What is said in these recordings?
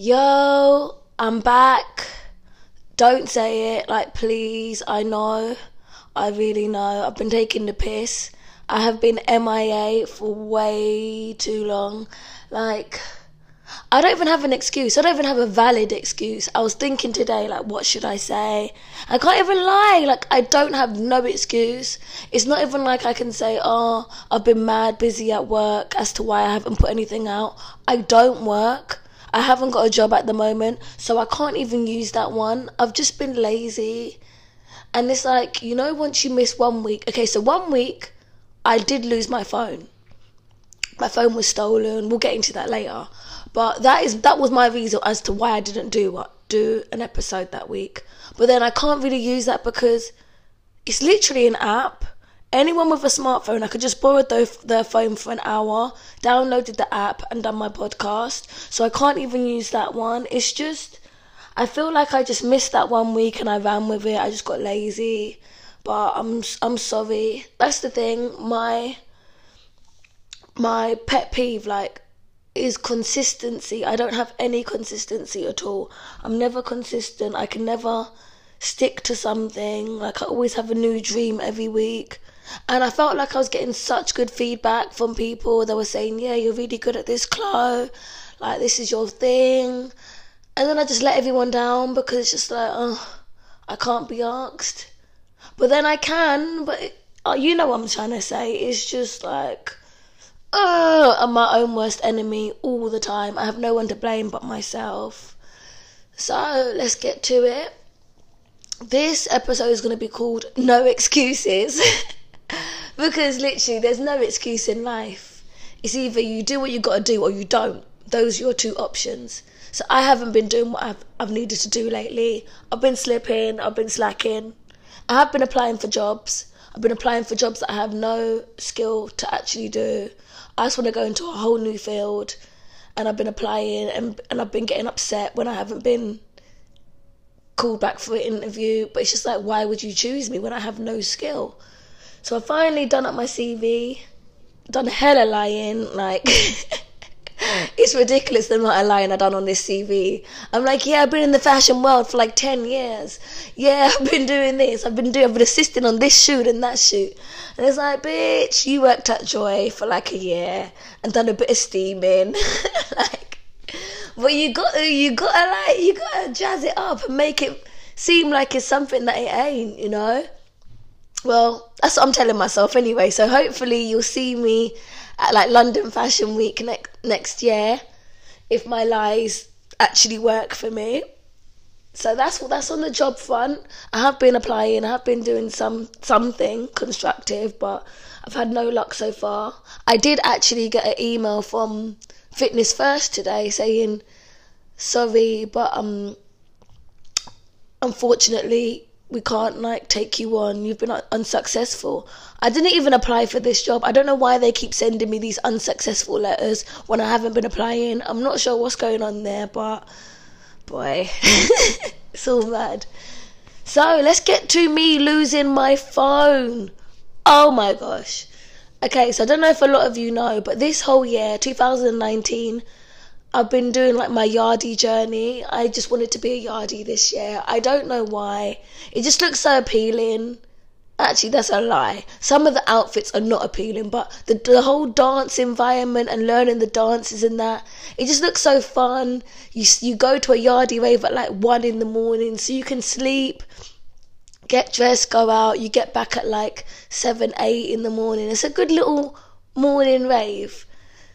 Yo, I'm back. Don't say it, like, please. I know. I really know. I've been taking the piss. I have been MIA for way too long. Like, I don't even have an excuse. I don't even have a valid excuse. I was thinking today, like, what should I say? I can't even lie. Like, I don't have no excuse. It's not even like I can say, oh, I've been mad busy at work as to why I haven't put anything out. I don't work. I haven't got a job at the moment, so I can't even use that one. I've just been lazy. And it's like, you know, once you miss one week, okay, so one week I did lose my phone. My phone was stolen. We'll get into that later. But that is that was my reason as to why I didn't do what do an episode that week. But then I can't really use that because it's literally an app anyone with a smartphone, I could just borrow their, phone for an hour, downloaded the app, and done my podcast. So I can't even use that one. It's just, I feel like I just missed that one week and I ran with it. I just got lazy. But I'm I'm sorry. That's the thing. My my pet peeve, like, is consistency. I don't have any consistency at all. I'm never consistent. I can never stick to something. Like I always have a new dream every week. And I felt like I was getting such good feedback from people that were saying, Yeah, you're really good at this, Chloe. Like, this is your thing. And then I just let everyone down because it's just like, oh, I can't be asked. But then I can, but it, oh, you know what I'm trying to say. It's just like, oh, I'm my own worst enemy all the time. I have no one to blame but myself. So let's get to it. This episode is going to be called No Excuses. because literally, there's no excuse in life. It's either you do what you got to do or you don't. Those are your two options. So I haven't been doing what I've, I've needed to do lately. I've been slipping, I've been slacking. I have been applying for jobs. I've been applying for jobs that I have no skill to actually do. I just want to go into a whole new field. And I've been applying and, and I've been getting upset when I haven't been called back for an interview. But it's just like, why would you choose me when I have no skill? So I finally done up my CV, done hella lying, like it's ridiculous the amount of lying I done on this CV. I'm like, yeah, I've been in the fashion world for like ten years. Yeah, I've been doing this. I've been doing. I've been assisting on this shoot and that shoot. And it's like, bitch, you worked at Joy for like a year and done a bit of steaming, like. But you got to, you got to like, you got to jazz it up and make it seem like it's something that it ain't, you know. Well, that's what I'm telling myself anyway. So hopefully you'll see me at like London Fashion Week next next year if my lies actually work for me. So that's what that's on the job front. I have been applying, I have been doing some something constructive, but I've had no luck so far. I did actually get an email from Fitness First today saying sorry, but um unfortunately we can't like take you on. You've been unsuccessful. I didn't even apply for this job. I don't know why they keep sending me these unsuccessful letters when i haven't been applying. I'm not sure what's going on there but boy it's all bad so let's get to me losing my phone. Oh my gosh. Okay so i don't know if a lot of you know but this whole year 2019 I've been doing like my yardie journey. I just wanted to be a yardie this year. I don't know why. It just looks so appealing. Actually, that's a lie. Some of the outfits are not appealing, but the, the whole dance environment and learning the dances and that, it just looks so fun. You, you go to a yardie rave at like 1 in the morning so you can sleep, get dressed, go out. You get back at like 7, 8 in the morning. It's a good little morning rave.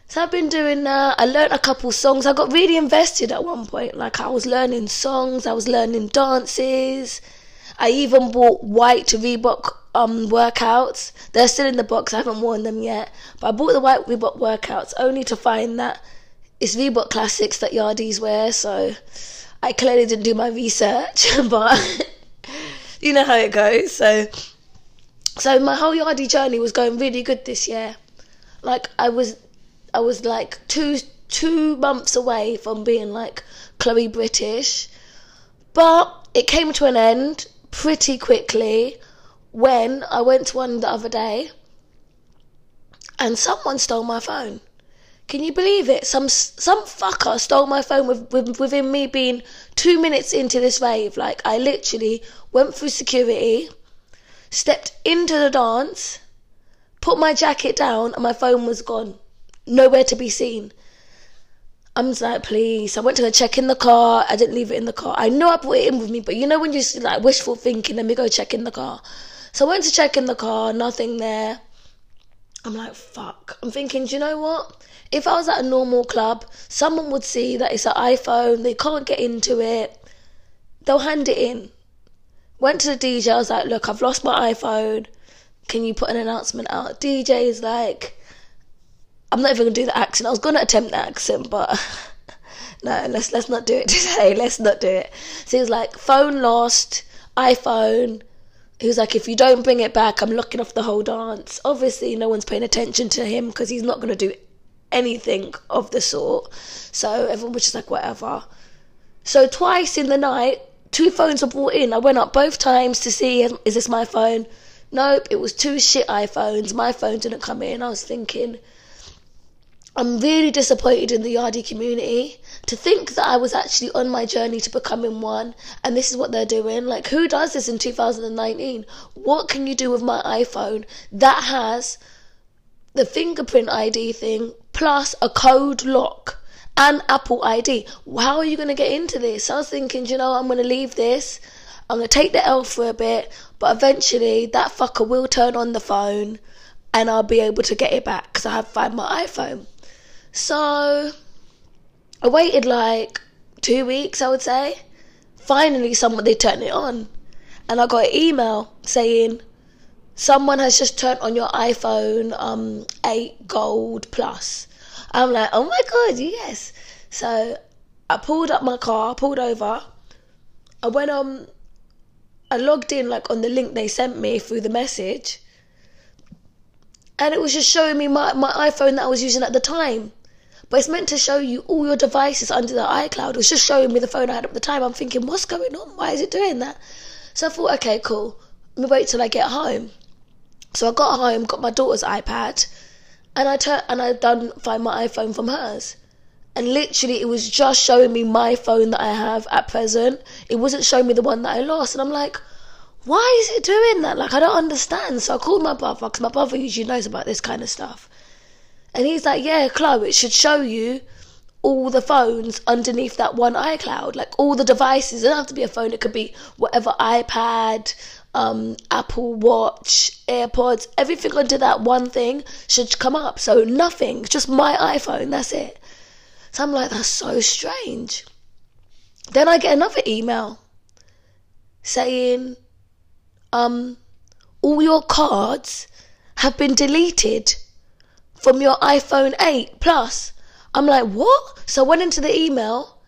So I've been doing that. I learned a couple songs. I got really invested at one point. Like I was learning songs, I was learning dances. I even bought white Reebok um workouts. They're still in the box. I haven't worn them yet. But I bought the white Reebok workouts only to find that it's Reebok classics that Yardies wear. So I clearly didn't do my research, but you know how it goes. So so my whole Yardie journey was going really good this year. Like I was I was like two two months away from being like Chloe British, but it came to an end pretty quickly when I went to one the other day and someone stole my phone. Can you believe it? Some some fucker stole my phone with, with, within me being two minutes into this rave. Like I literally went through security, stepped into the dance, put my jacket down, and my phone was gone, nowhere to be seen. I'm like, please. I went to go check in the car. I didn't leave it in the car. I know I put it in with me, but you know when you're like wishful thinking, let me go check in the car. So I went to check in the car, nothing there. I'm like, fuck. I'm thinking, do you know what? If I was at a normal club, someone would see that it's an iPhone, they can't get into it, they'll hand it in. Went to the DJ, I was like, look, I've lost my iPhone. Can you put an announcement out? DJ is like, I'm not even gonna do the accent. I was gonna attempt the accent, but no, let's let's not do it today. Let's not do it. So he was like, phone lost, iPhone. He was like, if you don't bring it back, I'm locking off the whole dance. Obviously, no one's paying attention to him because he's not gonna do anything of the sort. So everyone was just like, whatever. So twice in the night, two phones were brought in. I went up both times to see, is this my phone? Nope, it was two shit iPhones. My phone didn't come in. I was thinking, I'm really disappointed in the Yardie community. To think that I was actually on my journey to becoming one, and this is what they're doing. Like, who does this in 2019? What can you do with my iPhone that has the fingerprint ID thing plus a code lock and Apple ID? How are you going to get into this? I was thinking, you know, I'm going to leave this. I'm going to take the L for a bit, but eventually that fucker will turn on the phone and I'll be able to get it back because I have found my iPhone. So I waited like two weeks, I would say. Finally, someone they turned it on, and I got an email saying someone has just turned on your iPhone um 8 Gold Plus. I'm like, oh my god, yes. So I pulled up my car, pulled over. I went on. I logged in like on the link they sent me through the message, and it was just showing me my, my iPhone that I was using at the time. But it's meant to show you all your devices under the iCloud. It was just showing me the phone I had at the time. I'm thinking, what's going on? Why is it doing that? So I thought, okay, cool. Let me wait till I get home. So I got home, got my daughter's iPad, and I tur- and I done find my iPhone from hers. And literally, it was just showing me my phone that I have at present. It wasn't showing me the one that I lost. And I'm like, why is it doing that? Like, I don't understand. So I called my brother, because my brother usually knows about this kind of stuff. And he's like, yeah, Chloe, it should show you all the phones underneath that one iCloud, like all the devices. It doesn't have to be a phone. It could be whatever iPad, um, Apple Watch, AirPods, everything under that one thing should come up. So nothing, just my iPhone. That's it. So I'm like, that's so strange. Then I get another email saying, um, all your cards have been deleted from your iPhone 8 Plus. I'm like, what? So I went into the email.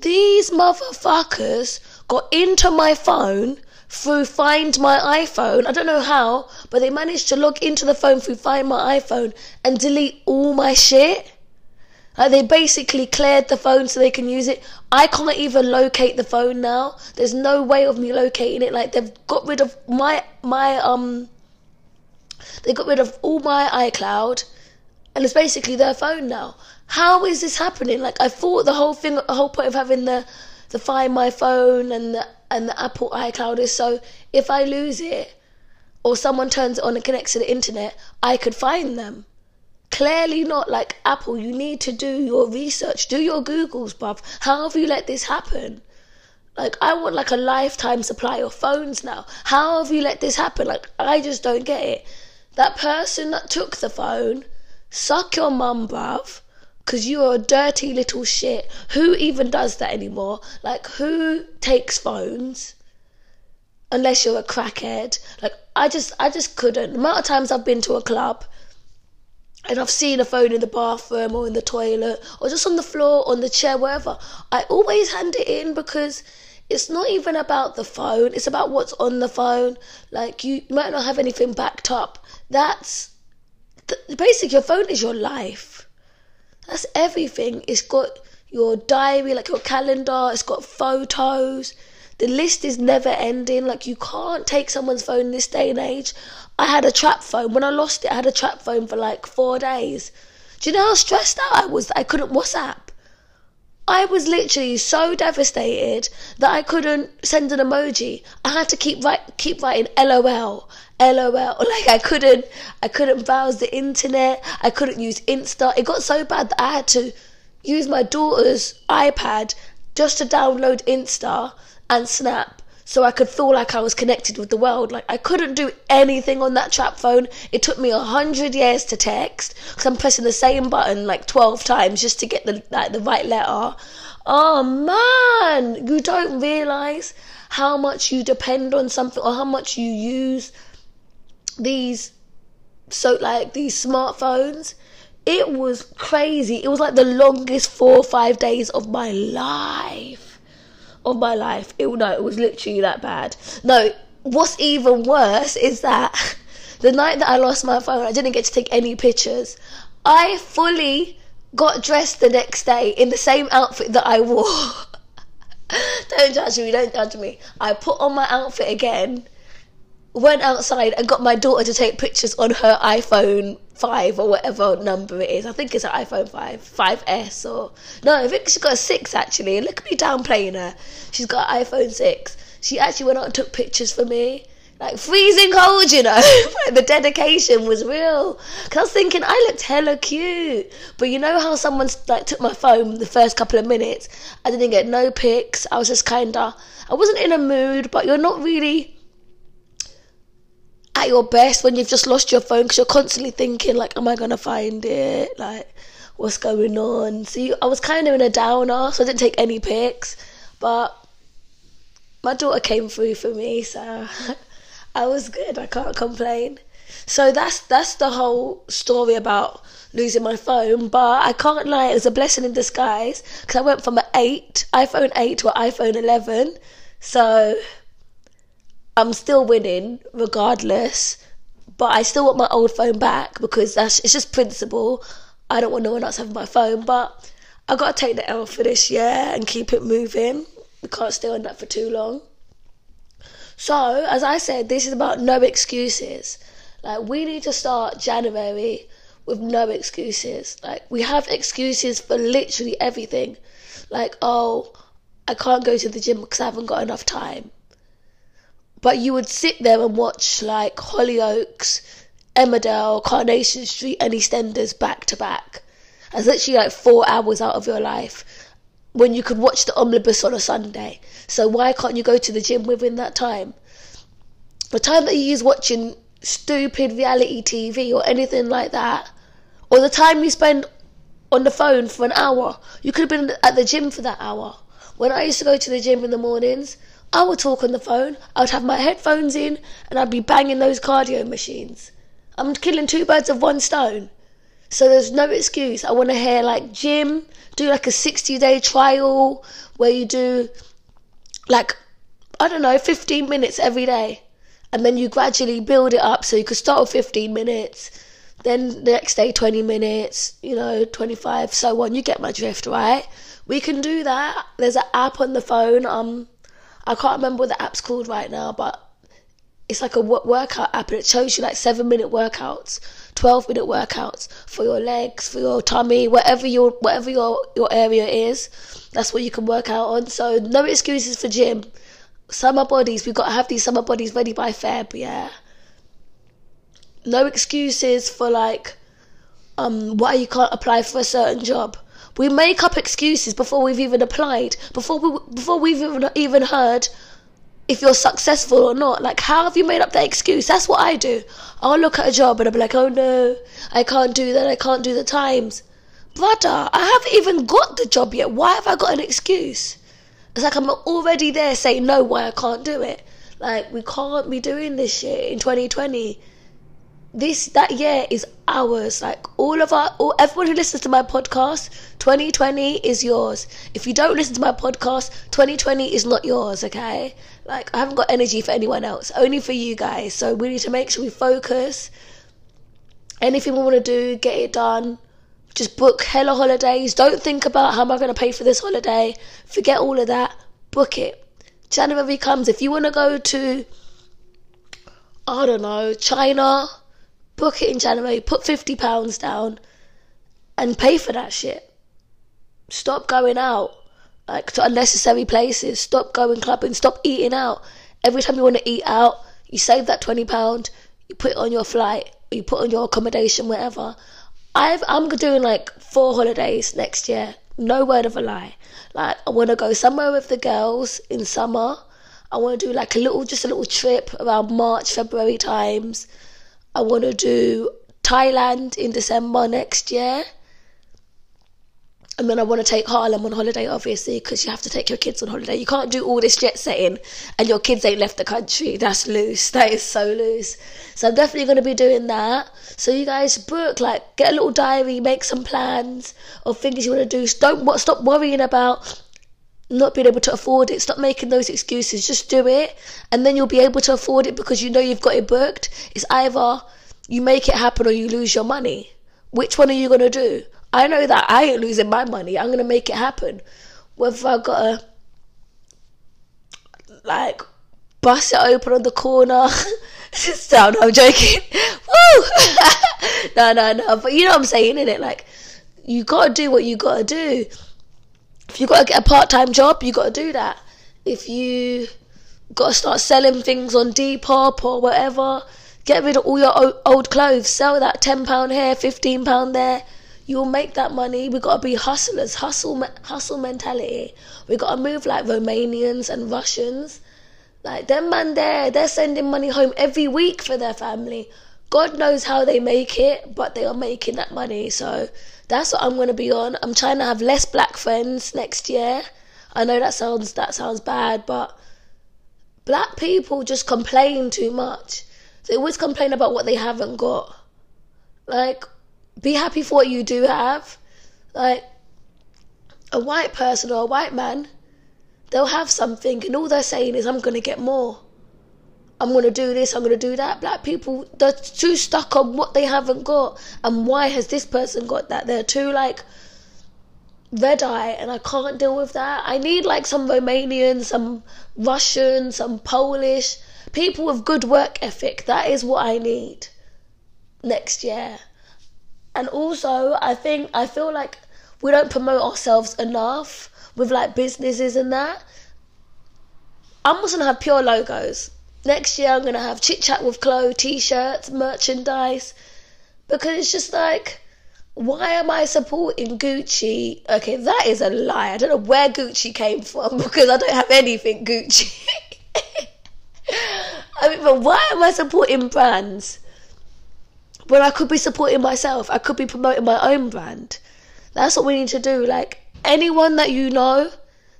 These motherfuckers got into my phone through Find My iPhone. I don't know how, but they managed to log into the phone through Find My iPhone and delete all my shit. Like they basically cleared the phone so they can use it. I can't even locate the phone now. There's no way of me locating it. Like they've got rid of my my um. They got rid of all my iCloud and it's basically their phone now. How is this happening? Like I thought the whole thing, the whole point of having the the Find My phone and the and the Apple iCloud is so if I lose it or someone turns it on and connects to the internet, I could find them. Clearly not like Apple. You need to do your research, do your Googles, bruv. How have you let this happen? Like I want like a lifetime supply of phones now. How have you let this happen? Like I just don't get it. That person that took the phone Suck your mum, bruv. Cause you're a dirty little shit. Who even does that anymore? Like, who takes phones? Unless you're a crackhead. Like, I just, I just couldn't. The amount of times I've been to a club and I've seen a phone in the bathroom or in the toilet or just on the floor, on the chair, wherever. I always hand it in because it's not even about the phone. It's about what's on the phone. Like, you might not have anything backed up. That's basically your phone is your life. That's everything. It's got your diary, like your calendar. It's got photos. The list is never ending. Like you can't take someone's phone this day and age. I had a trap phone. When I lost it, I had a trap phone for like four days. Do you know how stressed out I was that I couldn't WhatsApp? I was literally so devastated that I couldn't send an emoji. I had to keep write, keep writing LOL, LOL. Like I couldn't, I couldn't browse the internet. I couldn't use Insta. It got so bad that I had to use my daughter's iPad just to download Insta and Snap so I could feel like I was connected with the world. Like I couldn't do anything on that trap phone. It took me a hundred years to text because I'm pressing the same button like twelve times just to get the like the right letter. Oh man, you don't realize how much you depend on something or how much you use these so like these smartphones. It was crazy. It was like the longest four or five days of my life of my life. It, no, it was literally that bad. No, what's even worse is that the night that I lost my phone, I didn't get to take any pictures. I fully got dressed the next day in the same outfit that I wore. don't judge me, don't judge me. I put on my outfit again, went outside and got my daughter to take pictures on her iPhone 5 or whatever number it is. I think it's an iPhone 5, 5S or. No, I think she's got a 6 actually. Look at me downplaying her. She's got iPhone 6. She actually went out and took pictures for me. Like freezing cold, you know. the dedication was real. Cause I was thinking I looked hella cute, but you know how someone like took my phone the first couple of minutes. I didn't get no pics. I was just kinda. I wasn't in a mood, but you're not really at your best when you've just lost your phone because you're constantly thinking like, am I gonna find it? Like, what's going on? So you, I was kind of in a downer, so I didn't take any pics, but my daughter came through for me, so I was good. I can't complain. So that's that's the whole story about losing my phone. But I can't lie, it was a blessing in disguise because I went from an eight iPhone eight to an iPhone eleven. So I'm still winning regardless, but I still want my old phone back because that's it's just principle. I don't want no one else having my phone, but I gotta take the L for this year and keep it moving. We can't stay on that for too long. So, as I said, this is about no excuses. Like we need to start January with no excuses. Like we have excuses for literally everything. Like, oh, I can't go to the gym because I haven't got enough time. But you would sit there and watch like Hollyoaks, Emmerdale, Coronation Street, and EastEnders back to back. That's literally like four hours out of your life when you could watch the omnibus on a Sunday. So why can't you go to the gym within that time? The time that you use watching stupid reality TV or anything like that, or the time you spend on the phone for an hour, you could have been at the gym for that hour. When I used to go to the gym in the mornings, I would talk on the phone, I would have my headphones in, and I'd be banging those cardio machines. I'm killing two birds with one stone. So there's no excuse. I want to hear like gym, do like a 60 day trial where you do like, I don't know, 15 minutes every day. And then you gradually build it up so you could start with 15 minutes, then the next day 20 minutes, you know, 25, so on. You get my drift, right? We can do that. There's an app on the phone. Um, I can't remember what the app's called right now, but it's like a workout app and it shows you like seven minute workouts, twelve minute workouts for your legs, for your tummy, whatever your whatever your your area is. That's what you can work out on. So no excuses for gym. Summer bodies, we've got to have these summer bodies ready by Feb, yeah. No excuses for like um why you can't apply for a certain job. We make up excuses before we've even applied, before we before we've even even heard if you're successful or not. Like, how have you made up that excuse? That's what I do. I'll look at a job and I'll be like, oh no, I can't do that. I can't do the times. Brother, I haven't even got the job yet. Why have I got an excuse? It's like I'm already there saying no, why I can't do it. Like, we can't be doing this shit in 2020 this that year is ours. Like all of our, all, everyone who listens to my podcast, 2020 is yours. If you don't listen to my podcast, 2020 is not yours. Okay, like I haven't got energy for anyone else, only for you guys. So we need to make sure we focus. Anything we want to do, get it done. Just book hella holidays. Don't think about how am I going to pay for this holiday. Forget all of that. Book it. January comes. If you want to go to, I don't know, China book it in January, put fifty pounds down, and pay for that shit. Stop going out like to unnecessary places. Stop going clubbing. Stop eating out. Every time you want to eat out, you save that twenty pound. You put it on your flight. You put on your accommodation, whatever. I've I'm doing like four holidays next year. No word of a lie. Like I want to go somewhere with the girls in summer. I want to do like a little, just a little trip around March, February times. I want to do Thailand in December next year. And then I want to take Harlem on holiday, obviously, because you have to take your kids on holiday. You can't do all this jet setting and your kids ain't left the country. That's loose. That is so loose. So I'm definitely going to be doing that. So you guys book, like, get a little diary, make some plans of things you want to do. Don't stop worrying about not being able to afford it. Stop making those excuses. Just do it, and then you'll be able to afford it because you know you've got it booked. It's either you make it happen or you lose your money. Which one are you gonna do? I know that I ain't losing my money. I'm gonna make it happen. Whether I gotta like bust it open on the corner. Sound I'm joking. Woo! no, no, no. But you know what I'm saying, innit? Like, you gotta do what you gotta do. You gotta get a part time job, you gotta do that. If you gotta start selling things on Depop or whatever, get rid of all your old clothes. Sell that ten pound here, fifteen pound there you'll make that money. We gotta be hustlers, hustle, hustle mentality. We gotta move like Romanians and Russians. Like them man there, they're sending money home every week for their family. God knows how they make it, but they are making that money. So that's what I'm gonna be on. I'm trying to have less black friends next year. I know that sounds that sounds bad, but black people just complain too much. They always complain about what they haven't got. Like be happy for what you do have. Like a white person or a white man, they'll have something, and all they're saying is, I'm going to get more. I'm going to do this, I'm going to do that. Black people, they're too stuck on what they haven't got. And why has this person got that? They're too like red eye, and I can't deal with that. I need like some Romanian, some Russian, some Polish people with good work ethic. That is what I need next year. And also, I think I feel like we don't promote ourselves enough with like businesses and that. I'm just gonna have pure logos. Next year, I'm gonna have chit chat with Chloe t-shirts, merchandise, because it's just like, why am I supporting Gucci? Okay, that is a lie. I don't know where Gucci came from because I don't have anything Gucci. I mean, but why am I supporting brands? when I could be supporting myself, I could be promoting my own brand. That's what we need to do. Like anyone that you know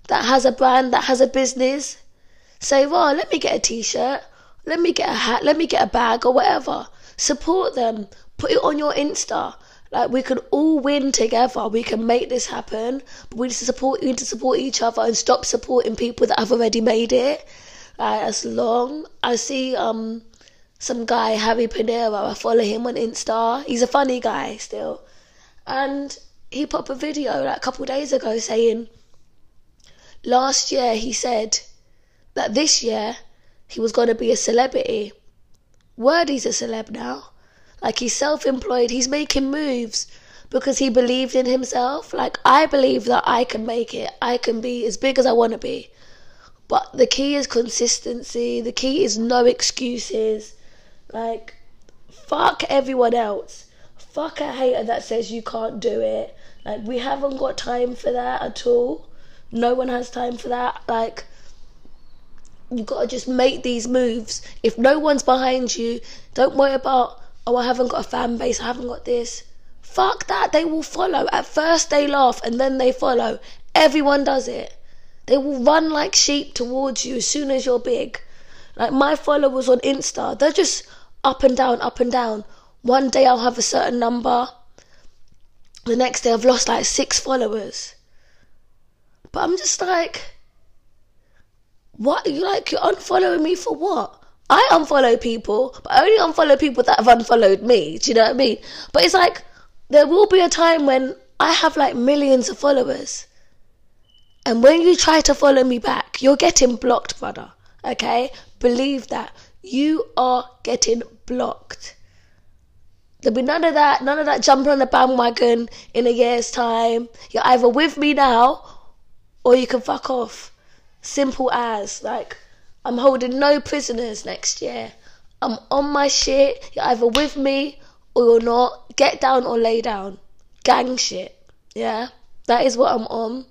that has a brand, that has a business, say, well, let me get a t shirt, let me get a hat, let me get a bag or whatever. Support them. Put it on your Insta. Like we can all win together. We can make this happen. But we need to support we need to support each other and stop supporting people that have already made it. Like as long I see um some guy, Harry Panera. I follow him on Insta. He's a funny guy still. And he put up a video like a couple days ago saying last year he said that this year he was going to be a celebrity. Word, he's a celeb now. Like he's self employed, he's making moves because he believed in himself. Like I believe that I can make it, I can be as big as I want to be. But the key is consistency, the key is no excuses. Like, fuck everyone else. Fuck a hater that says you can't do it. Like, we haven't got time for that at all. No one has time for that. Like, you gotta just make these moves. If no one's behind you, don't worry about, oh, I haven't got a fan base, I haven't got this. Fuck that, they will follow. At first they laugh and then they follow. Everyone does it. They will run like sheep towards you as soon as you're big. Like my followers on Insta, they're just up and down, up and down. One day I'll have a certain number. The next day I've lost like six followers. But I'm just like, what? You like you're unfollowing me for what? I unfollow people, but I only unfollow people that have unfollowed me. Do you know what I mean? But it's like there will be a time when I have like millions of followers. And when you try to follow me back, you're getting blocked, brother. Okay? Believe that you are getting blocked. There'll be none of that, none of that jumping on the bandwagon in a year's time. You're either with me now or you can fuck off. Simple as. Like, I'm holding no prisoners next year. I'm on my shit. You're either with me or you're not. Get down or lay down. Gang shit. Yeah? That is what I'm on.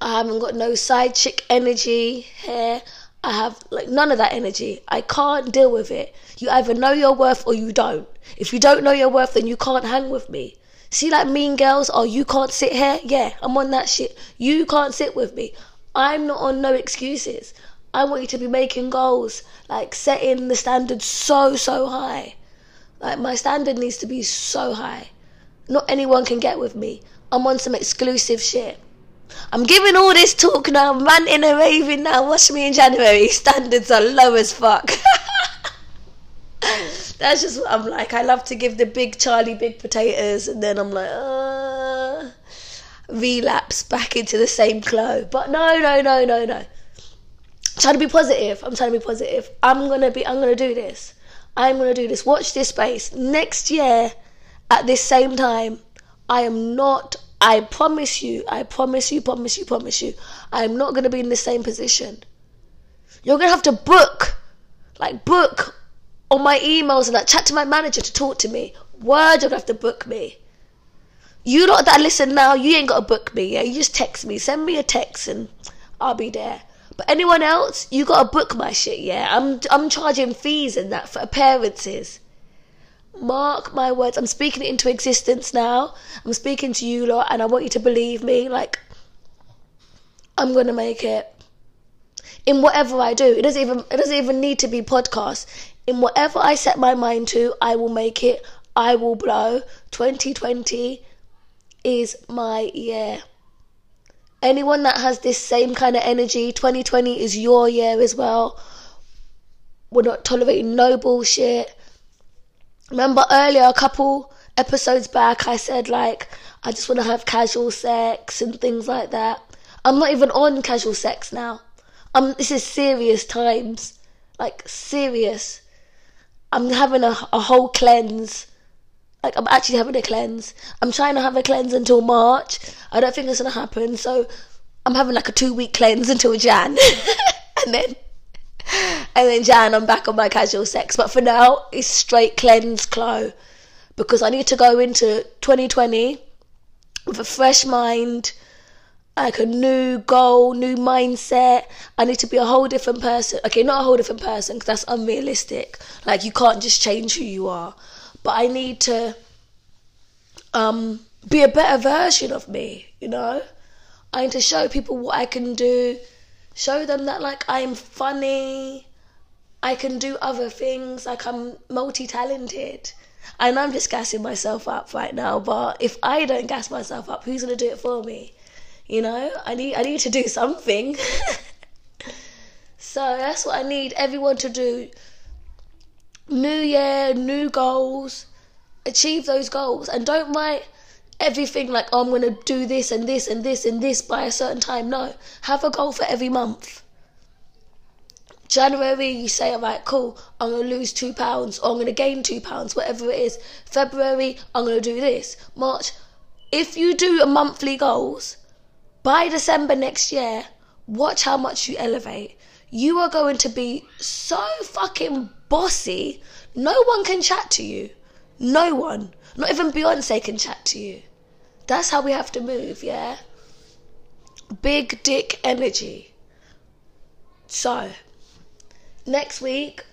I haven't got no side chick energy here. I have like none of that energy. I can't deal with it. You either know your worth or you don't. If you don't know your worth, then you can't hang with me. See, like mean girls, oh, you can't sit here? Yeah, I'm on that shit. You can't sit with me. I'm not on no excuses. I want you to be making goals, like setting the standard so, so high. Like, my standard needs to be so high. Not anyone can get with me. I'm on some exclusive shit. I'm giving all this talk now, I'm ranting and raving now. Watch me in January. Standards are low as fuck. That's just what I'm like. I love to give the big Charlie big potatoes, and then I'm like, uh, relapse back into the same flow. But no, no, no, no, no. I'm trying to be positive. I'm trying to be positive. I'm gonna be. I'm gonna do this. I'm gonna do this. Watch this space. Next year, at this same time, I am not I promise you, I promise you, promise you, promise you, I'm not going to be in the same position. You're to have to book, like, book on my emails and like chat to my manager to talk to me. Word, you're to have to book me. You lot that listen now, you ain't got to book me, yeah? You just text me. Send me a text and I'll be there. But anyone else, you got to book my shit, yeah? I'm, I'm charging fees and that for appearances. Mark my words. I'm speaking it into existence now. I'm speaking to you lot, and I want you to believe me. Like, I'm gonna make it. In whatever I do, it doesn't even it doesn't even need to be podcast. In whatever I set my mind to, I will make it. I will blow. 2020 is my year. Anyone that has this same kind of energy, 2020 is your year as well. We're not tolerating no bullshit. Remember earlier, a couple episodes back, I said like I just want to have casual sex and things like that. I'm not even on casual sex now. Um, this is serious times, like serious. I'm having a, a whole cleanse. Like I'm actually having a cleanse. I'm trying to have a cleanse until March. I don't think it's gonna happen. So I'm having like a two week cleanse until Jan, and then and then Jan, I'm back on my casual sex. But for now, it's straight cleanse Chloe because I need to go into 2020 with a fresh mind, like a new goal, new mindset. I need to be a whole different person. Okay, not a whole different person because that's unrealistic. Like you can't just change who you are. But I need to um, be a better version of me. You know, I need to show people what I can do show them that like I'm funny, I can do other things, like I'm multi talented. And I'm just gassing myself up right now, but if I don't gas myself up, who's gonna do it for me? You know, I need I need to do something. so that's what I need everyone to do. New year, new goals. Achieve those goals and don't write everything like oh, I'm going to do this and this and this and this by a certain time. No, have a goal for every month. January, you say, all right, cool, I'm going to lose two pounds or I'm going to gain two pounds, whatever it is. February, I'm going to do this. March, if you do a monthly goals, by December next year, watch how much you elevate. You are going to be so fucking bossy, no one can chat to you. No one. Not even Beyonce can chat to you. That's how we have to move, yeah? Big dick energy. So, next week,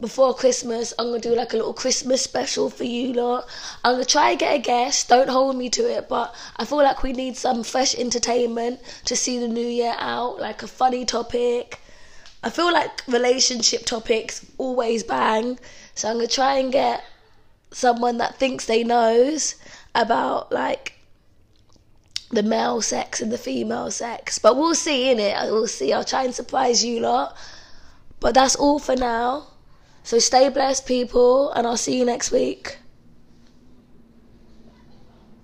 before Christmas, I'm gonna do like a little Christmas special for you lot. I'm gonna try and get a guest, don't hold me to it, but I feel like we need some fresh entertainment to see the new year out, like a funny topic. I feel like relationship topics always bang, so I'm gonna try and get someone that thinks they knows about like the male sex and the female sex. But we'll see in it. We'll see. I'll try and surprise you lot. But that's all for now. So stay blessed, people, and I'll see you next week.